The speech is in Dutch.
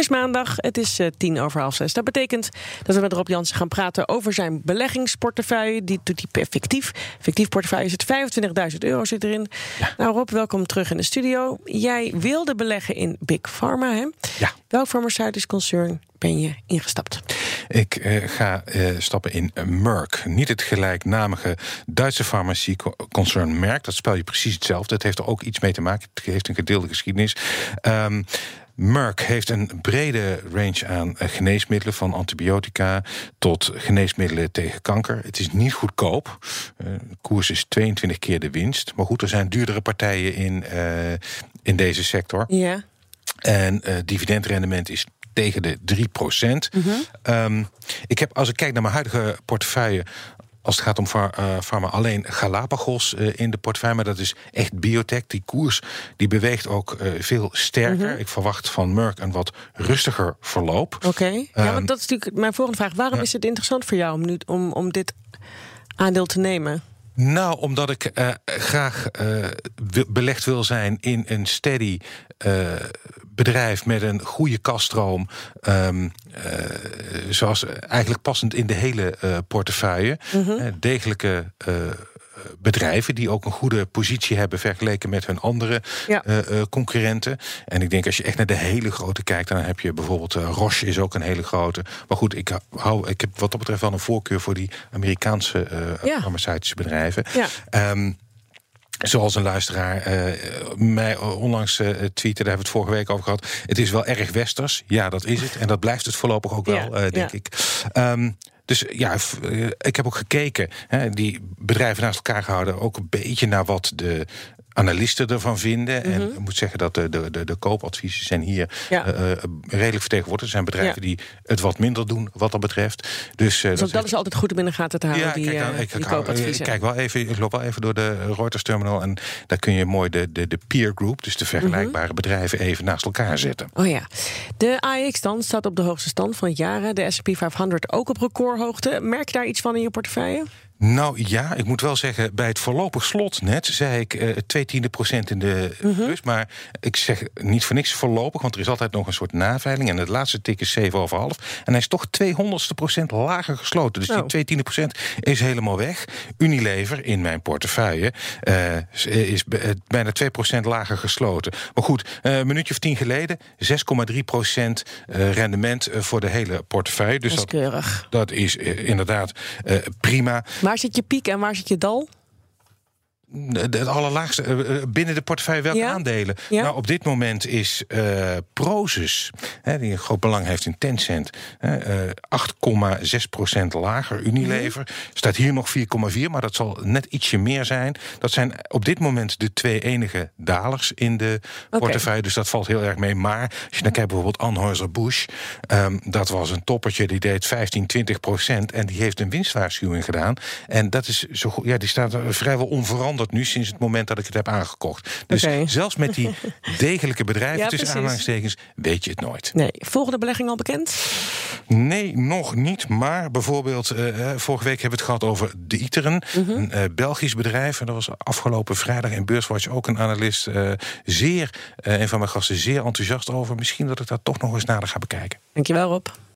is maandag, het is uh, tien over half zes. Dat betekent dat we met Rob Jansen gaan praten over zijn beleggingsportefeuille. Die doet hij fictief. Fictief portefeuille zit 25.000 euro zit erin. Nou Rob, welkom terug in de studio. Jij wilde beleggen in Big Pharma, hè? Ja. Welk farmaceutisch concern ben je ingestapt? Ik uh, ga uh, stappen in Merck. Niet het gelijknamige Duitse farmacieconcern Merck. Dat spel je precies hetzelfde. Het heeft er ook iets mee te maken. Het heeft een gedeelde geschiedenis. Um, Merck heeft een brede range aan geneesmiddelen, van antibiotica tot geneesmiddelen tegen kanker. Het is niet goedkoop. Uh, de koers is 22 keer de winst. Maar goed, er zijn duurdere partijen in, uh, in deze sector. Ja. En uh, dividendrendement is tegen de 3 procent. Mm -hmm. um, ik heb, als ik kijk naar mijn huidige portefeuille, als het gaat om farma, alleen Galapagos uh, in de portefeuille. Maar dat is echt biotech. Die koers die beweegt ook uh, veel sterker. Mm -hmm. Ik verwacht van Merck een wat rustiger verloop. Oké, okay. ja, um, want dat is natuurlijk mijn volgende vraag. Waarom ja. is het interessant voor jou om, nu, om, om dit aandeel te nemen? Nou, omdat ik uh, graag belegd wil zijn in een steady bedrijf met een goede kaststroom. Um, uh, zoals eigenlijk passend in de hele uh, portefeuille. Mm -hmm. Degelijke uh, bedrijven die ook een goede positie hebben vergeleken met hun andere ja. concurrenten. En ik denk als je echt naar de hele grote kijkt, dan heb je bijvoorbeeld Roche is ook een hele grote. Maar goed, ik, hou, ik heb wat dat betreft wel een voorkeur voor die Amerikaanse ja. farmaceutische bedrijven. Ja. Um, Zoals een luisteraar uh, mij onlangs uh, tweette, daar hebben we het vorige week over gehad. Het is wel erg westers. Ja, dat is het. En dat blijft het voorlopig ook wel, ja, uh, denk ja. ik. Um, dus ja, ik heb ook gekeken. Hè, die bedrijven naast elkaar gehouden. Ook een beetje naar wat de analisten ervan vinden. Mm -hmm. En ik moet zeggen dat de, de, de, de koopadviezen zijn hier ja. uh, redelijk vertegenwoordigd. Er zijn bedrijven ja. die het wat minder doen wat dat betreft. Dus, uh, dus dat, dat is altijd goed om in de gaten te houden, ja, die, kijk, dan, ik, die koopadviezen. Ik, kijk wel even, ik loop wel even door de Reuters terminal... en daar kun je mooi de, de, de peer group, dus de vergelijkbare mm -hmm. bedrijven... even naast elkaar zetten. Oh ja. De AX dan staat op de hoogste stand van het jaar. De S&P 500 ook op recordhoogte. Merk je daar iets van in je portefeuille? Nou ja, ik moet wel zeggen, bij het voorlopig slot net zei ik uh, twee tiende procent in de. Mm -hmm. Maar ik zeg niet voor niks voorlopig, want er is altijd nog een soort naveiling. En het laatste tik is 7,5. En hij is toch 200ste procent lager gesloten. Dus oh. die twee tiende procent is helemaal weg. Unilever in mijn portefeuille uh, is bijna 2 procent lager gesloten. Maar goed, uh, een minuutje of tien geleden 6,3 procent rendement voor de hele portefeuille. Dus dat is. Dat, dat is inderdaad prima. Waar zit je piek en waar zit je dal? Het allerlaagste binnen de portefeuille welke ja? aandelen? Ja? Nou, op dit moment is uh, Prozus, hè, die een groot belang heeft in Tencent, uh, 8,6% lager. Unilever mm. staat hier nog 4,4, maar dat zal net ietsje meer zijn. Dat zijn op dit moment de twee enige dalers in de okay. portefeuille, dus dat valt heel erg mee. Maar als je dan kijkt bijvoorbeeld Anheuser-Busch, um, dat was een toppertje, die deed 15, 20% en die heeft een winstwaarschuwing gedaan. En dat is zo goed, ja, die staat vrijwel onveranderd nu sinds het moment dat ik het heb aangekocht. Dus okay. zelfs met die degelijke bedrijven ja, tussen aanhalingstekens weet je het nooit. Nee. Volgende belegging al bekend? Nee, nog niet. Maar bijvoorbeeld, uh, vorige week hebben we het gehad over de Iteren. Mm -hmm. Een uh, Belgisch bedrijf. En dat was afgelopen vrijdag in Beurswatch ook een analist. Uh, zeer, een van mijn gasten, zeer enthousiast over. Misschien dat ik dat toch nog eens nader ga bekijken. Dankjewel Rob.